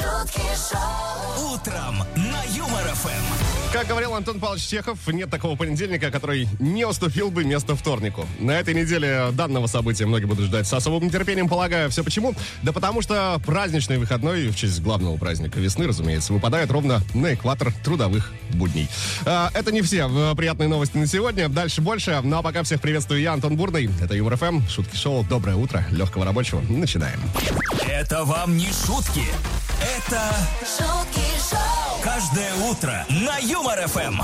шутки шоу, Утром на Юмор ФМ. Как говорил Антон Павлович Чехов, нет такого понедельника, который не уступил бы место вторнику. На этой неделе данного события многие будут ждать с особым нетерпением, полагаю. Все почему? Да потому что праздничный выходной, в честь главного праздника весны, разумеется, выпадает ровно на экватор трудовых будней. А, это не все э, приятные новости на сегодня. Дальше больше. Ну а пока всех приветствую я, Антон Бурный. Это Юмор ФМ, шутки шоу. Доброе утро, легкого рабочего. Начинаем. Это вам не шутки. Это шутки шоу, каждое утро на Юмор ФМ.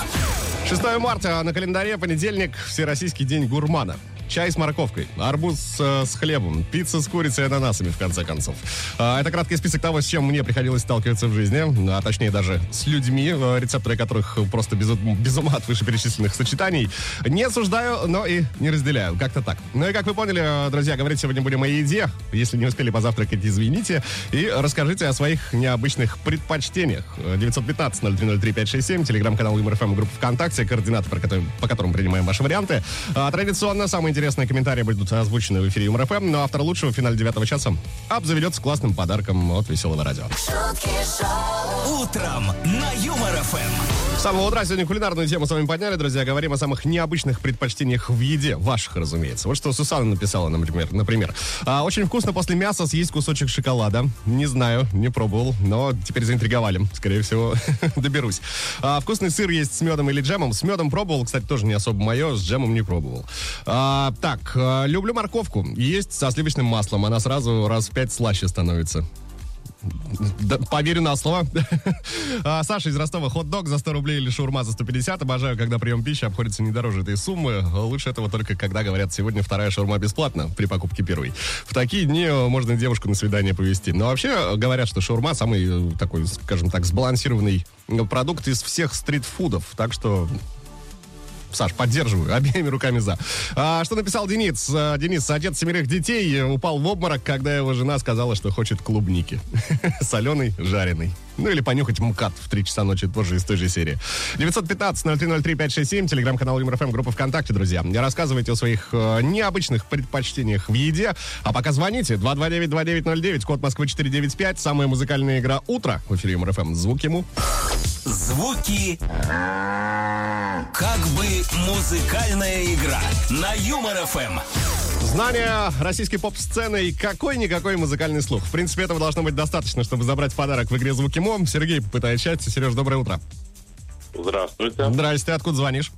6 марта на календаре понедельник, Всероссийский день гурмана. Чай с морковкой, арбуз э, с хлебом, пицца с курицей и ананасами, в конце концов. А, это краткий список того, с чем мне приходилось сталкиваться в жизни, а точнее даже с людьми, э, рецепторы которых просто без, без ума от вышеперечисленных сочетаний. Не осуждаю, но и не разделяю. Как-то так. Ну и как вы поняли, э, друзья, говорить сегодня будем о еде. Если не успели позавтракать, извините. И расскажите о своих необычных предпочтениях. Э, 915-0303-567, телеграм-канал ЮморФМ, группа ВКонтакте, координаты, по которым, по которым принимаем ваши варианты. А, традиционно самые интересные комментарии будут озвучены в эфире ЮморФМ, но автор лучшего в финале девятого часа обзаведется классным подарком от Веселого радио. шутки шоу, Утром на Юмор ФМ. С самого утра сегодня кулинарную тему с вами подняли, друзья. Говорим о самых необычных предпочтениях в еде. Ваших, разумеется. Вот что Сусанна написала, например. например. А, очень вкусно после мяса съесть кусочек шоколада. Не знаю, не пробовал, но теперь заинтриговали. Скорее всего, доберусь. А, вкусный сыр есть с медом или джемом. С медом пробовал, кстати, тоже не особо мое, с джемом не пробовал. А, так, а, люблю морковку. Есть со сливочным маслом. Она сразу раз в пять слаще становится. Да, поверю на слово. А, Саша из Ростова. Хот-дог за 100 рублей или шаурма за 150. Обожаю, когда прием пищи обходится не дороже этой суммы. Лучше этого только, когда говорят, сегодня вторая шаурма бесплатна при покупке первой. В такие дни э, можно девушку на свидание повезти. Но вообще э, говорят, что шаурма самый э, такой, скажем так, сбалансированный э, продукт из всех стритфудов. Так что Саш, поддерживаю, обеими руками за. А, что написал Денис? А, Денис, отец семерых детей, э, упал в обморок, когда его жена сказала, что хочет клубники. Соленый, жареный. Ну или понюхать МКАД в 3 часа ночи, тоже из той же серии. 915-0303-567, телеграм-канал ЮморФМ, группа ВКонтакте, друзья. Рассказывайте о своих э, необычных предпочтениях в еде. А пока звоните. 229-2909, код Москвы 495, самая музыкальная игра «Утро» в эфире ЮморФМ. Звуки Му. Звуки как бы музыкальная игра на Юмор ФМ. Знание российской поп-сцены и какой-никакой музыкальный слух. В принципе, этого должно быть достаточно, чтобы забрать подарок в игре «Звуки Му». Сергей попытает счастье. Сереж, доброе утро. Здравствуйте, Здрасте, откуда звонишь?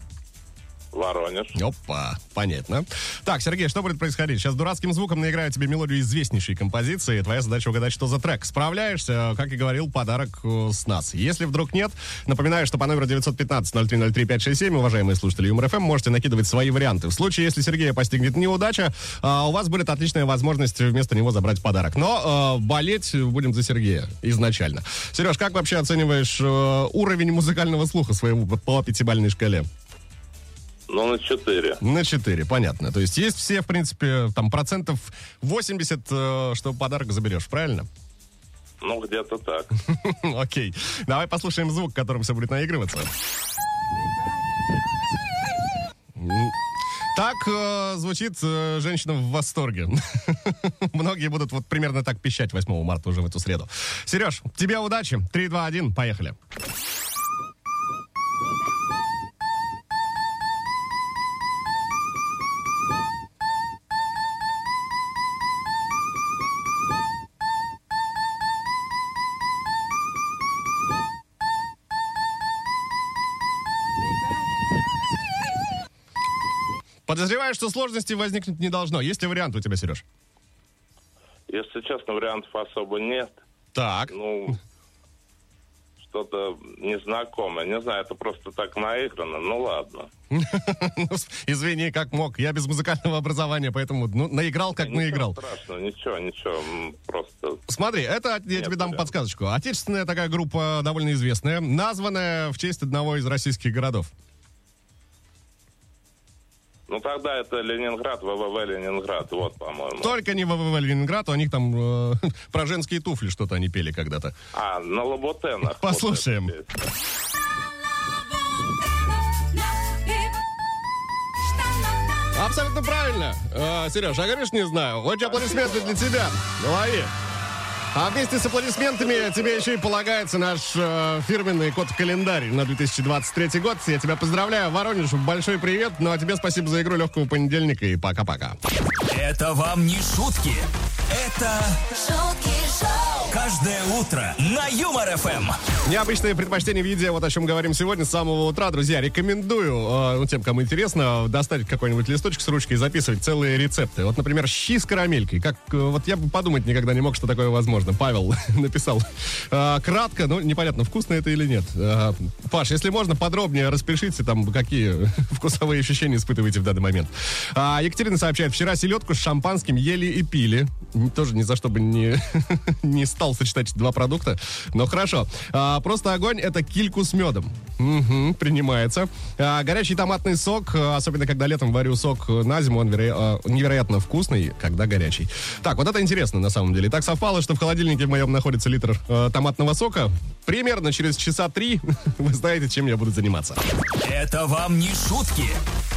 Воронеж. Опа, понятно. Так, Сергей, что будет происходить? Сейчас дурацким звуком наиграю тебе мелодию известнейшей композиции. Твоя задача угадать, что за трек. Справляешься, как и говорил, подарок э, с нас. Если вдруг нет, напоминаю, что по номеру 915-0303-567, уважаемые слушатели Юмор ФМ, можете накидывать свои варианты. В случае, если Сергея постигнет неудача, а, у вас будет отличная возможность вместо него забрать подарок. Но э, болеть будем за Сергея изначально. Сереж, как вообще оцениваешь э, уровень музыкального слуха своего по пятибалльной шкале? Ну, на 4. На 4, понятно. То есть есть все, в принципе, там процентов 80, э, что подарок заберешь, правильно? Ну, где-то так. Окей. Давай послушаем звук, которым все будет наигрываться. Так э, звучит э, женщина в восторге. Многие будут вот примерно так пищать 8 марта уже в эту среду. Сереж, тебе удачи. 3, 2, 1, поехали. Подозреваю, что сложностей возникнуть не должно. Есть ли вариант у тебя, Сереж? Если честно, вариантов особо нет. Так. Ну, что-то незнакомое. Не знаю, это просто так наиграно. Ну, ладно. Ну, Извини, как мог. Я без музыкального образования, поэтому ну, наиграл, как Ничего наиграл. страшного, ничего, ничего. Просто Смотри, это я Нет тебе дам вариантов. подсказочку. Отечественная такая группа довольно известная, названная в честь одного из российских городов. Ну, тогда это Ленинград, ВВВ Ленинград. Вот, по-моему. Только не ВВВ Ленинград, у них там э, про женские туфли что-то они пели когда-то. А, на Лабутенах. Послушаем. Вот. Абсолютно правильно. Э, Сереж, а говоришь, не знаю. Вот аплодисменты для тебя. Лови. А вместе с аплодисментами тебе еще и полагается наш э, фирменный код-календарь на 2023 год. Я тебя поздравляю, Воронеж, большой привет. Ну а тебе спасибо за игру легкого понедельника и пока-пока. Это вам не шутки. Это шутки шоу, каждое утро на Юмор ФМ. Необычные предпочтения в еде, вот о чем говорим сегодня с самого утра. Друзья, рекомендую, э, ну, тем, кому интересно, достать какой-нибудь листочек с ручкой и записывать целые рецепты. Вот, например, щи с карамелькой. Как, э, вот я бы подумать никогда не мог, что такое возможно. Павел написал. Э, кратко, ну, непонятно, вкусно это или нет. Э, Паш, если можно, подробнее распишите, там, какие вкусовые ощущения испытываете в данный момент. А, Екатерина сообщает, вчера селедку с шампанским ели и пили. Тоже ни за что бы не, не стал сочетать эти два продукта. Но хорошо. А, просто огонь это кильку с медом. Мгм, принимается. А, горячий томатный сок, а, особенно когда летом варю сок на зиму, он веро- а, невероятно вкусный, когда горячий. Так, вот это интересно на самом деле. Так совпало, что в холодильнике в моем находится литр э, томатного сока. Примерно через часа три вы знаете, чем я буду заниматься. Это вам не шутки.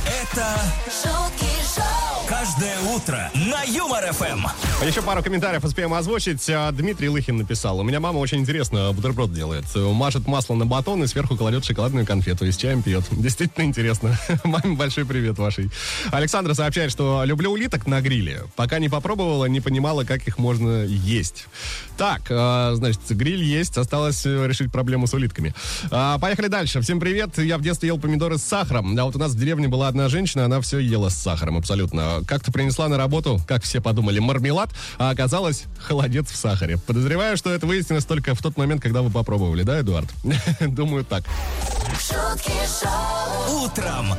Это шутки шоу, каждое утро на Юмор ФМ. Еще пару комментариев успеем озвучить. А, Дмитрий Лыхин написал. У меня мама очень интересно бутерброд делает. Мажет масло на батон и сверху кладет шоколадную конфету и с чаем пьет. Действительно интересно. Маме большой привет вашей. Александра сообщает, что люблю улиток на гриле. Пока не попробовала, не понимала, как их можно есть. Так, а, значит, гриль есть. Осталось э, решить проблему с улитками. А, Поехали дальше. Всем привет. Я в детстве ел помидоры с сахаром. А вот у нас в деревне была одна женщина, она все ела с сахаром абсолютно. Как-то принесла на работу, как все подумали, мармелад, а оказалось холодец в сахаре. Подозреваю, что это выяснилось только в тот момент, когда вы попробовали, да, Эдуард? Думаю, так. шутки шоу, Утром.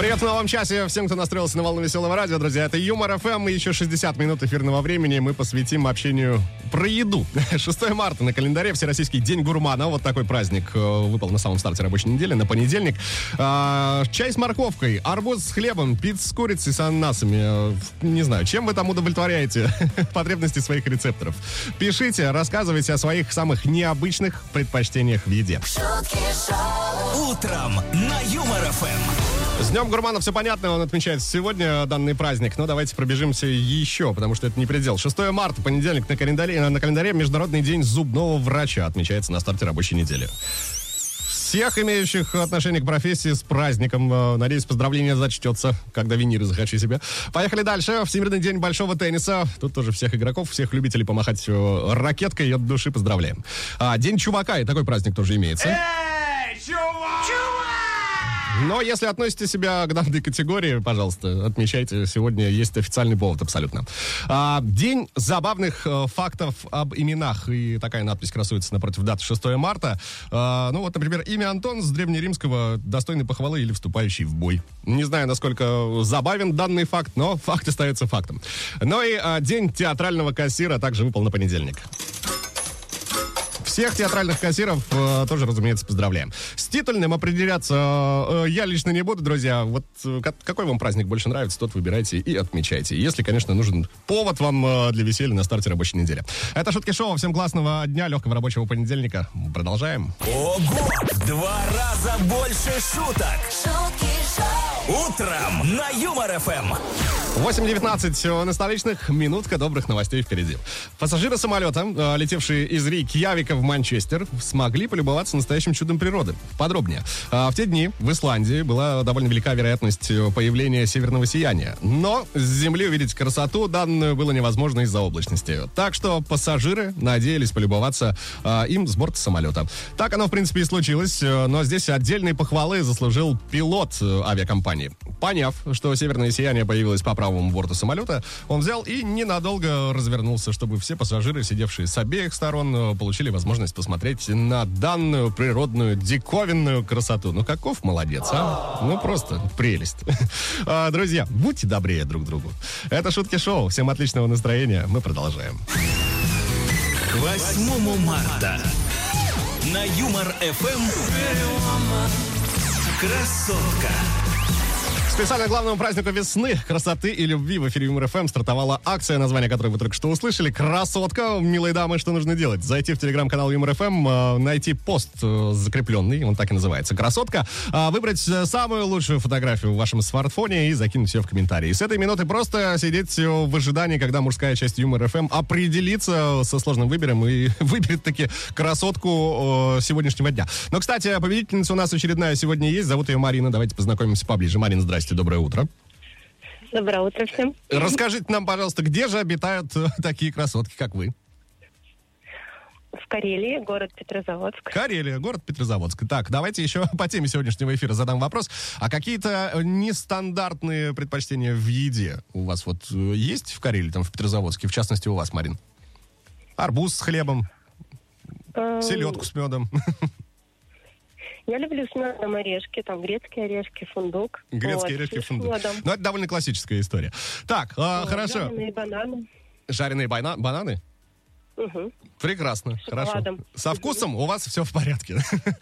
Привет в новом часе всем, кто настроился на волну веселого радио, друзья. Это Юмор ФМ, и еще 60 минут эфирного времени мы посвятим общению про еду. 6 марта на календаре Всероссийский день гурмана. Вот такой праздник э, выпал на самом старте рабочей недели, на понедельник. А, чай с морковкой, арбуз с хлебом, пиц с курицей с ананасами. Э, Не знаю, чем вы там удовлетворяете потребности своих рецепторов. Пишите, рассказывайте о своих самых необычных предпочтениях в еде. Утром на Юмор ФМ. С Днем Гурмана все понятно, он отмечается сегодня, данный праздник. Но давайте пробежимся еще, потому что это не предел. 6 марта, понедельник, на календаре, на календаре Международный день зубного врача отмечается на старте рабочей недели. Всех имеющих отношение к профессии с праздником. Э, Надеюсь, поздравление зачтется, когда виниры захочу себе. Поехали дальше. Всемирный день большого тенниса. Тут тоже всех игроков, всех любителей помахать э, ракеткой от души поздравляем. А, день чувака, и такой праздник тоже имеется. Но если относите себя к данной категории, пожалуйста, отмечайте. Сегодня есть официальный повод абсолютно. А, день забавных э, фактов об именах. И такая надпись красуется напротив даты 6 марта. А, ну вот, например, имя Антон с древнеримского достойный похвалы или вступающий в бой. Не знаю, насколько забавен данный факт, но факт остается фактом. Ну и а, день театрального кассира также выпал на понедельник. Всех театральных кассиров э, тоже, разумеется, поздравляем. С титульным определяться э, я лично не буду, друзья. Вот э, ка- какой вам праздник больше нравится, тот выбирайте и отмечайте. Если, конечно, нужен повод вам э, для веселья на старте рабочей недели. Это Шутки Шоу. Всем классного дня, легкого рабочего понедельника. Продолжаем. Ого! Два раза больше шуток. шутки шоу, Утром на Юмор ФМ. 8.19 на столичных. Минутка добрых новостей впереди. Пассажиры самолета, э, летевшие из Рейкьявика в Манчестер, смогли полюбоваться настоящим чудом природы. Подробнее. А, В те дни в Исландии была довольно велика вероятность э, появления северного сияния. Но с Земли увидеть красоту данную было невозможно из-за облачности. Так что пассажиры надеялись полюбоваться им с борта самолета. Так оно, в принципе, и случилось. э, Но здесь отдельные похвалы заслужил пилот э, авиакомпании. Поняв, что северное сияние появилось по правому борту самолета, он взял и ненадолго развернулся, чтобы все пассажиры, сидевшие с обеих сторон, э, получили возможность посмотреть на данную природную диковинную красоту. Ну, каков молодец, а? Ну, просто прелесть. А, Друзья, будьте добрее друг другу. Это Шутки Шоу. Всем отличного настроения. Мы продолжаем. К 8 марта на Юмор ФМ. Красотка. Специально главному празднику весны, красоты и любви в эфире Юмор ФМ стартовала акция, название которой вы только что услышали. Красотка, милые дамы, что нужно делать? Зайти в телеграм-канал Юмор ФМ, э, найти пост э, закрепленный, он так и называется, красотка, э, выбрать самую лучшую фотографию в вашем смартфоне и закинуть ее в комментарии. С этой минуты просто сидеть в ожидании, когда мужская часть Юмор ФМ определится со сложным выбором и выберет таки красотку сегодняшнего дня. Но, кстати, победительница у нас очередная сегодня есть, зовут ее Марина, давайте познакомимся поближе. Марина, здрасте, доброе утро. Доброе утро всем. Расскажите нам, пожалуйста, где же обитают э, такие красотки, как вы? В Карелии, город Петрозаводск. Карелия, город Петрозаводск. Так, давайте еще по теме сегодняшнего эфира задам вопрос. А какие-то нестандартные предпочтения в еде у вас вот э, есть в Карелии, там в Петрозаводске, в частности у вас, Марин? Арбуз с хлебом, Эм, селедку с медом, Я люблю с медом орешки, там грецкие орешки, фундук. грецкие Вот, орешки, фундук. медом. Ну, это довольно классическая история. Так, а, Вот, хорошо. жареные бананы. Жареные бана- бананы? Мгм. Прекрасно, хорошо. Со вкусом у вас все в порядке.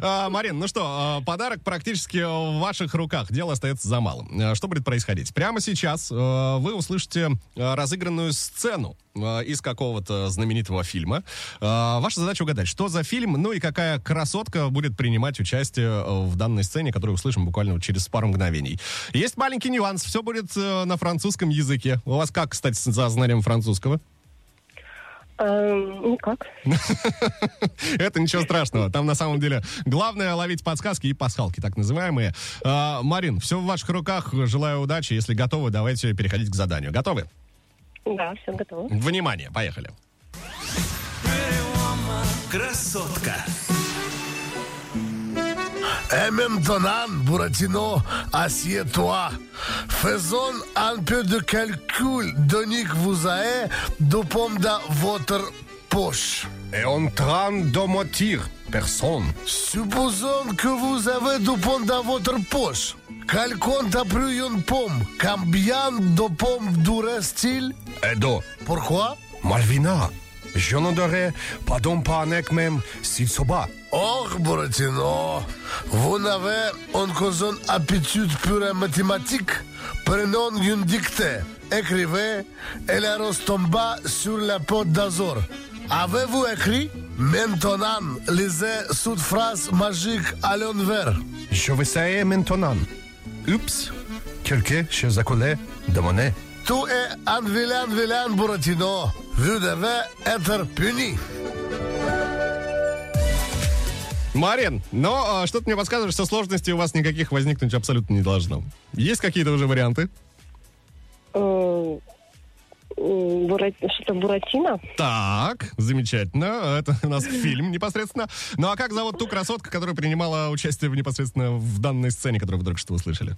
А, Марин, ну что, а, подарок практически в ваших руках. Дело остается за малым. А, Что будет происходить? Прямо сейчас вы услышите разыгранную сцену из какого-то знаменитого фильма. Ваша задача угадать, что за фильм, ну и какая красотка будет принимать участие в данной сцене, которую услышим буквально через пару мгновений. Есть маленький нюанс, все будет а, на французском языке. У вас как, кстати, за знанием французского? Эм, Никак. Это ничего страшного. Там на самом деле главное ловить подсказки и пасхалки, так называемые. А, Марин, все в ваших руках. Желаю удачи. Если готовы, давайте переходить к заданию. Готовы? Да, все готово. Внимание, поехали. Красотка. Et maintenant, Buratino, assieds-toi. Faisons un peu de calcul. Donnez que vous avez de pommes dans votre poche. Et en train de mentir, personne. Supposons que vous avez de pommes dans votre poche. Quel compte a pris une pomme? Combien de pommes durent-il? Edo, Pourquoi? Malvina, je n'aurais pas d'empanek même s'il se bat. Oh, Buratino, vous n'avez aucune aptitude pour la mathématique. Prenons une dictée. Écrivez et la tomba sur la porte d'Azur. Avez-vous écrit? Maintenant, lisez cette phrase magique à l'envers. Je vais essayer maintenant. Oups, quelqu'un chez accolé de monnaie. Tout est un vilain, vilain, Buratino. Vous devez être puni. Марин, но а, что-то мне подсказывает, что сложностей у вас никаких возникнуть абсолютно не должно. Есть какие-то уже варианты? Бура- Что-то Буратино? Так, замечательно. Это у нас фильм непосредственно. Ну а как зовут ту красотку, которая принимала участие в непосредственно в данной сцене, которую вы только что услышали?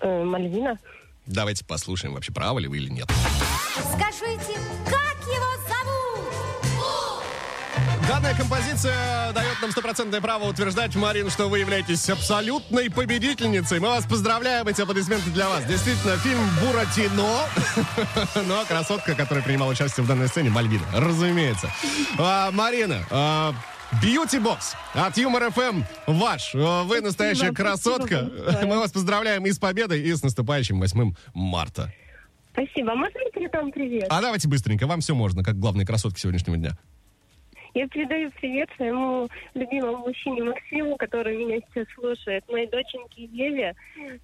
Э, Мальвина? Давайте послушаем, вообще правы ли вы или нет. Скажите, как его зовут? Данная композиция дает нам стопроцентное право утверждать, Марин, что вы являетесь абсолютной победительницей. Мы вас поздравляем, эти аплодисменты для вас. Действительно, фильм «Буратино». А красотка, которая принимала участие в данной сцене, Мальвина, разумеется. А, Марина, а, Бьюти Бокс от Юмор ФМ ваш. А, Вы настоящая Спасибо, красотка. Мы вас поздравляем и с победой, и с наступающим 8 марта. Спасибо. А Можно я передам привет? А давайте быстренько, вам все можно, как главные красотки сегодняшнего дня. Я передаю привет своему любимому мужчине Максиму, который меня сейчас слушает, моей доченьке Еве.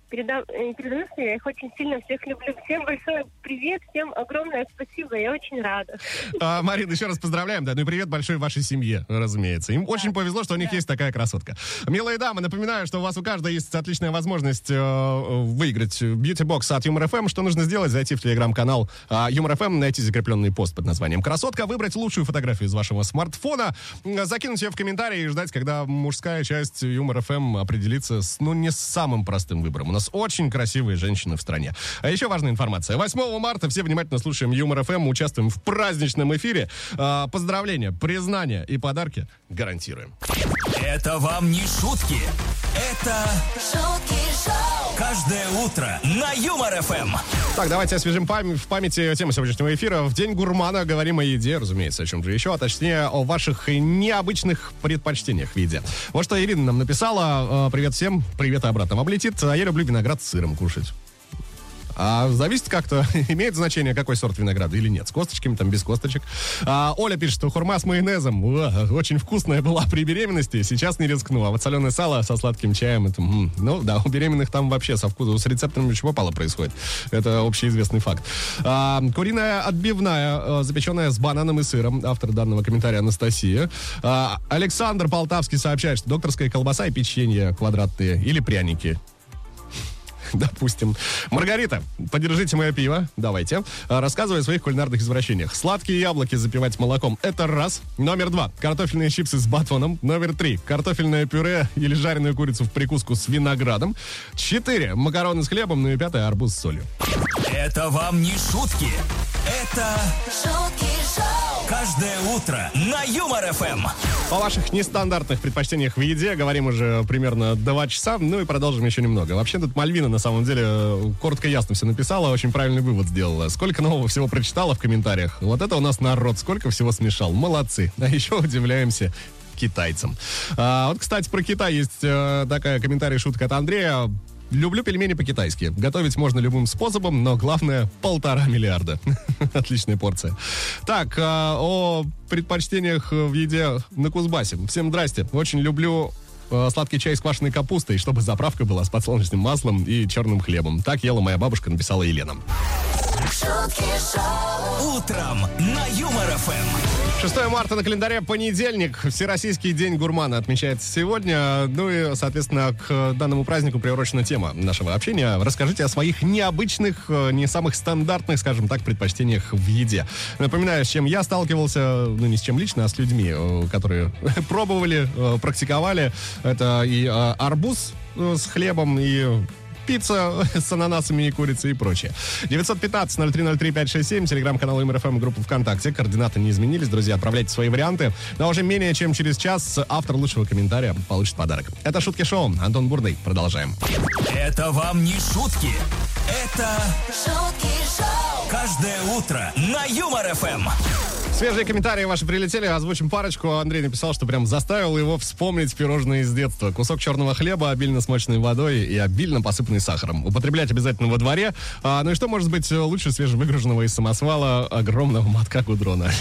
Передам, э, передаю, я их очень сильно всех люблю. Всем большой привет, всем огромное спасибо, я очень рада. А, Марина, еще раз поздравляем, да, ну и привет большой вашей семье, разумеется. Им очень повезло, что у них есть такая красотка. Милые дамы, напоминаю, что у вас у каждой есть отличная возможность э, выиграть beauty box от Юмор ФМ. Что нужно сделать? Зайти в телеграм-канал э, Юмор ФМ, найти закрепленный пост под названием «Красотка», выбрать лучшую фотографию из вашего смартфона, э, закинуть ее в комментарии и ждать, когда мужская часть Юмор ФМ определится с, ну, не с самым простым выбором. У нас очень красивые женщины в стране. А еще важная информация. 8 марта все внимательно слушаем Юмор ФМ, участвуем в праздничном эфире. А, Поздравления, признания и подарки гарантируем. Это вам не шутки. Это шутки шоу, Каждое утро на Юмор ФМ. Так, давайте освежим пам- в памяти тему сегодняшнего эфира. В День гурмана говорим о еде, разумеется, о чем же еще, а точнее о ваших необычных предпочтениях в еде. Вот что Ирина нам написала. Э, Привет всем, привет обратно вам летит. А я люблю виноград с сыром кушать. А зависит как-то, имеет значение, какой сорт винограда или нет. С косточками, там, без косточек. А, Оля пишет, что хурма с майонезом уа, очень вкусная была при беременности, сейчас не рискну. А вот соленое сало со сладким чаем, это, м, ну да, у беременных там вообще со вкусом, с рецептами чего попало происходит. Это общеизвестный факт. А, куриная отбивная, э, запеченная с бананом и сыром. Автор данного комментария Анастасия. А, Александр Полтавский сообщает, что докторская колбаса и печенье квадратные или пряники. Допустим. Маргарита, подержите мое пиво. Давайте. А, Рассказывай о своих кулинарных извращениях. Сладкие яблоки запивать молоком. Это раз. Номер два. Картофельные чипсы с батоном. Номер три. Картофельное пюре или жареную курицу в прикуску с виноградом. Четыре. Макароны с хлебом. Ну и пятое. Арбуз с солью. Это вам не шутки. Это шутки каждое утро на Юмор ФМ. О ваших нестандартных предпочтениях в еде говорим уже примерно два часа, ну и продолжим еще немного. Вообще тут Мальвина на самом деле э, коротко ясно все написала, очень правильный вывод сделала. Сколько нового всего прочитала в комментариях. Вот это у нас народ, сколько всего смешал. Молодцы. А еще удивляемся китайцам. А, вот, кстати, про Китай есть э, такая комментарий, шутка от Андрея. Люблю пельмени по-китайски. Готовить можно любым способом, но главное полтора миллиарда. Отличная порция. Так, а, о предпочтениях в еде на Кузбассе. Всем здрасте. Очень люблю э, сладкий чай с квашеной капустой, чтобы заправка была с подсолнечным маслом и черным хлебом. Так ела моя бабушка, написала Елена. Утром на Юмор ФМ. 6 марта на календаре понедельник. Всероссийский день гурмана отмечается сегодня. Ну и, соответственно, к данному празднику приурочена тема нашего общения. Расскажите о своих необычных, э, не самых стандартных, скажем так, предпочтениях в еде. Напоминаю, с чем я сталкивался, ну не с чем лично, а с людьми, э, которые пробовали, э, практиковали. Это и э, арбуз э, с хлебом, и пицца с ананасами и курицей и прочее. 915-0303-567, телеграм-канал МРФМ, группа ВКонтакте. Координаты не изменились, друзья. Отправляйте свои варианты. Но уже менее чем через час автор лучшего комментария получит подарок. Это Шутки Шоу. Антон Бурный. Продолжаем. Это вам не шутки. Это шутки шоу, каждое утро на Юмор ФМ. Свежие комментарии ваши прилетели, озвучим парочку. Андрей написал, что прям заставил его вспомнить пирожные из детства. Кусок черного хлеба, обильно смоченный водой и обильно посыпанный сахаром. Употреблять обязательно во дворе. А, ну и что может быть лучше свежевыгруженного из самосвала огромного мотка гудрона?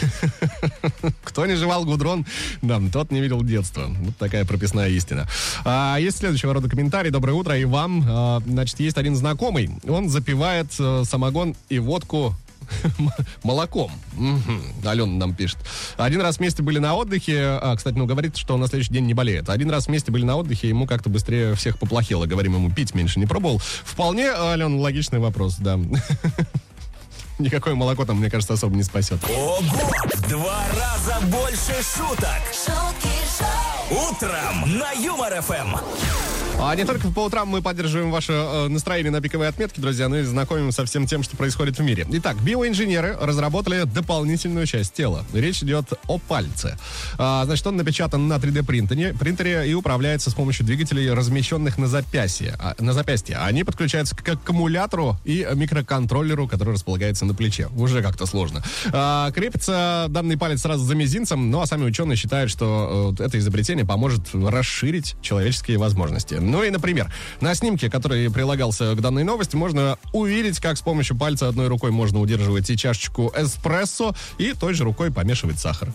Кто не жевал гудрон, да, тот не видел детства. Вот такая прописная истина. А, есть следующего рода комментарий. Доброе утро и вам. А, значит, есть один знакомый. Он запивает э, самогон и водку молоком. Мгм. Алена нам пишет. Один раз вместе были на отдыхе. А, кстати, ну, говорит, что на следующий день не болеет. Один раз вместе были на отдыхе, ему как-то быстрее всех поплохело. Говорим ему, пить меньше не пробовал. Вполне, Алена, логичный вопрос, да. Никакое молоко там, мне кажется, особо не спасет. Ого! В два раза больше шуток. шутки шоу, Утром на Юмор ФМ. А не только по утрам мы поддерживаем ваше э, настроение на пиковые отметки, друзья, но и знакомим со всем тем, что происходит в мире. Итак, биоинженеры разработали дополнительную часть тела. Речь идет о пальце. А, значит, он напечатан на 3D принтере, принтере и управляется с помощью двигателей, размещенных на запястье. А, на запястье. Они подключаются к аккумулятору и микроконтроллеру, который располагается на плече. Уже как-то сложно. А, крепится данный палец сразу за мизинцем, ну а сами ученые считают, что э, это изобретение поможет расширить человеческие возможности. Ну и, например, на снимке, который прилагался к данной новости, можно увидеть, как с помощью пальца одной рукой можно удерживать и чашечку эспрессо, и той же рукой помешивать сахар.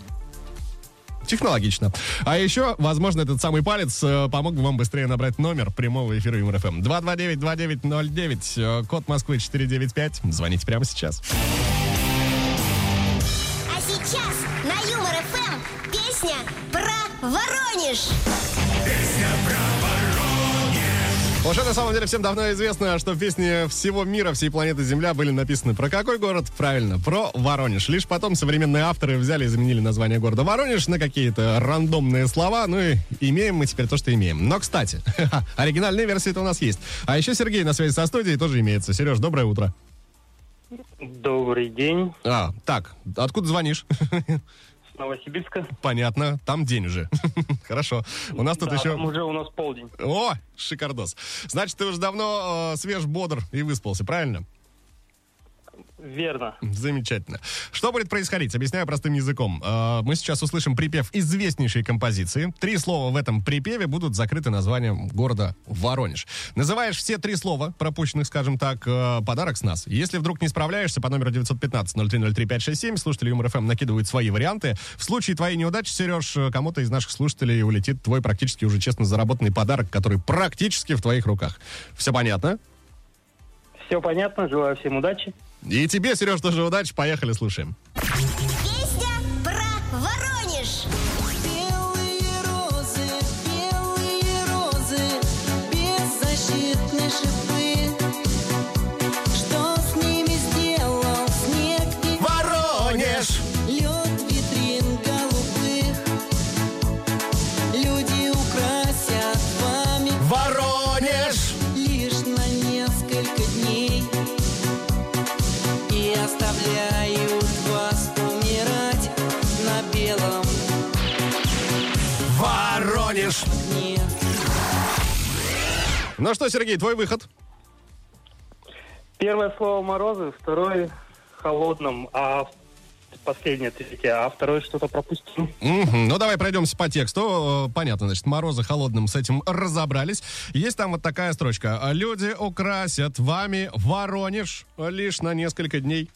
Технологично. А еще, возможно, этот самый палец э, помог бы вам быстрее набрать номер прямого эфира Юмор ФМ. 229-2909, э, код Москвы 495. Звоните прямо сейчас. А сейчас на Юмор ФМ песня про Воронеж. Уже на самом деле всем давно известно, что песни всего мира, всей планеты Земля были написаны про какой город? Правильно, про Воронеж. Лишь потом современные авторы взяли и заменили название города Воронеж на какие-то рандомные слова, ну и имеем мы теперь то, что имеем. Но, кстати, оригинальная версия-то у нас есть. А еще Сергей на связи со студией тоже имеется. Сереж, доброе утро. Добрый день. А, так, откуда звонишь? Новосибирска. Понятно, там день уже. Хорошо. У нас тут Да, еще... там уже у нас полдень. О, шикардос. Значит, ты уже давно э, свеж, бодр и выспался, правильно? Верно. Замечательно. Что будет происходить? Объясняю простым языком. Э, Мы сейчас услышим припев известнейшей композиции. Три слова в этом припеве будут закрыты названием города Воронеж. Называешь все три слова, пропущенных, скажем так, э, подарок с нас. Если вдруг не справляешься, по номеру 915-0303-567 слушатели Юмор ФМ накидывают свои варианты. В случае твоей неудачи, Сереж, э, кому-то из наших слушателей улетит твой практически уже честно заработанный подарок, который практически в твоих руках. Все понятно? Все понятно, желаю всем удачи. И тебе, Сереж, тоже удачи. Поехали, слушаем. Ну что, Сергей, твой выход. Первое слово морозы, второе холодным, а последнее третье, а второе что-то пропустил. Мгм. Ну, давай пройдемся по тексту. Понятно, значит, морозы холодным с этим разобрались. Есть там вот такая строчка. Люди украсят вами Воронеж лишь на несколько дней.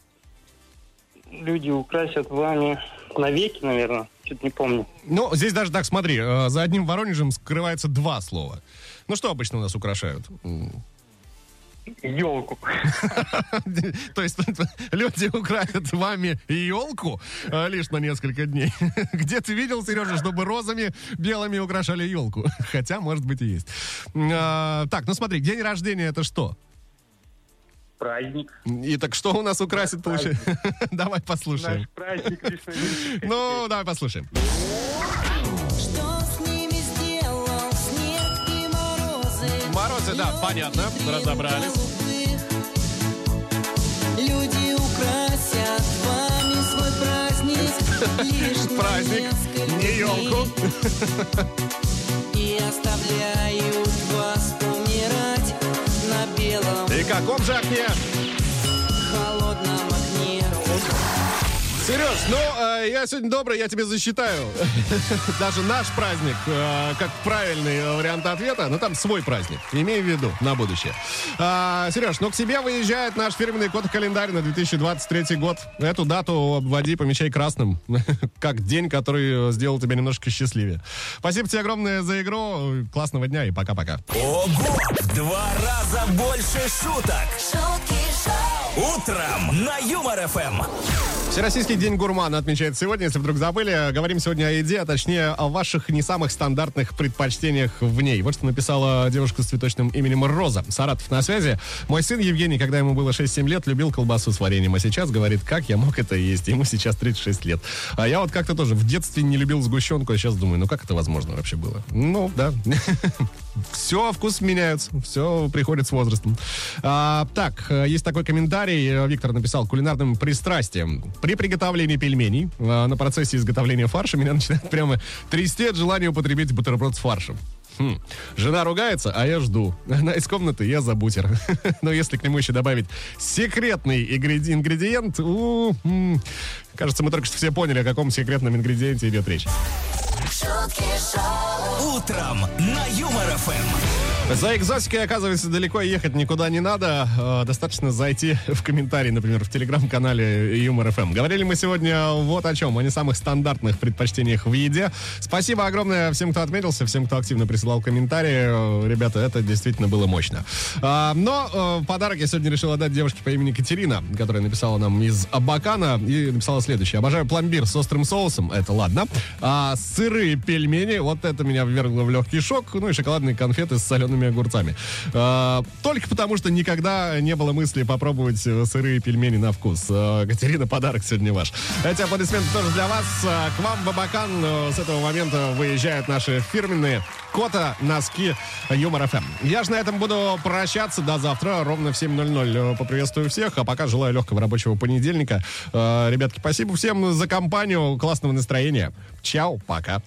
Люди украсят вами навеки, наверное. Что-то не помню. Ну, здесь даже так, смотри, э, за одним Воронежем скрывается два слова. Ну, что обычно у нас украшают? Елку. То есть люди украсят вами елку э, лишь на несколько дней. Где ты видел, Сережа, чтобы розами белыми украшали елку? Хотя, может быть, и есть. А, Так, ну смотри, день рождения это что? Праздник. И так что у нас украсит, получается? Давай послушаем. Наш праздник Ну, давай послушаем. Морозы, да, понятно, разобрались. Люди украсят вами свой праздник Праздник, не елку. И оставляют вас умирать на белом И каком же окне? Сереж, ну, э, я сегодня добрый, я тебе засчитаю. Даже наш праздник, э, как правильный э, вариант ответа, но там свой праздник. Имей в виду на будущее. А, Сереж, ну к себе выезжает наш фирменный код-календарь на 2023 год. Эту дату обводи, помечай красным, как день, который э, сделал тебя немножко счастливее. Спасибо тебе огромное за игру. Классного дня и пока-пока. Ого! В два раза больше шуток. шутки шоу, Утром на Юмор ФМ. Всероссийский день гурмана отмечает сегодня. Если вдруг забыли, говорим сегодня о еде, а точнее о ваших не самых стандартных предпочтениях в ней. Вот что написала девушка с цветочным именем Роза. Саратов на связи. Мой сын Евгений, когда ему было 6-7 лет, любил колбасу с вареньем, а сейчас говорит, как я мог это есть. Ему сейчас 36 лет. А я вот как-то тоже в детстве не любил сгущенку, а сейчас думаю, ну как это возможно вообще было? Ну, да. Все, вкус меняются, все приходит с возрастом. А, так, э, есть такой комментарий, э, Виктор написал, кулинарным пристрастием. При приготовлении пельменей э, на процессе изготовления фарша меня начинает прямо трясти от желания употребить бутерброд с фаршем. Хм. Жена ругается, а я жду. Она из комнаты, я за бутер. Но если к нему еще добавить секретный ингреди- ингредиент, кажется, мы только что все поняли, о каком секретном ингредиенте идет речь. Шутки шоу, Утром на Юмор ФМ. За экзотикой, оказывается, далеко ехать никуда не надо. Э, Достаточно зайти в комментарии, например, в телеграм-канале Юмор ФМ. Говорили мы сегодня вот о чем, о не самых стандартных предпочтениях в еде. Спасибо огромное всем, кто отметился, всем, кто активно присылал комментарии. Ребята, это действительно было мощно. А, Но э, подарок я сегодня решил отдать девушке по имени Катерина, которая написала нам из Абакана и написала следующее. Обожаю пломбир с острым соусом, это ладно. А сырые пельмени, вот это меня ввергло в легкий шок. Ну и шоколадные конфеты с солеными тушеными огурцами. А, только потому, что никогда не было мысли попробовать э, сырые пельмени на вкус. А, Катерина, подарок сегодня ваш. Эти аплодисменты тоже для вас. А, К вам, Бабакан, э, с этого момента выезжают наши фирменные кота носки Юмор ФМ. Я же на этом буду прощаться до завтра. Ровно в 7.00 поприветствую всех. А пока желаю легкого рабочего понедельника. Э, Ребятки, спасибо всем за компанию. Классного настроения. Чао, пока.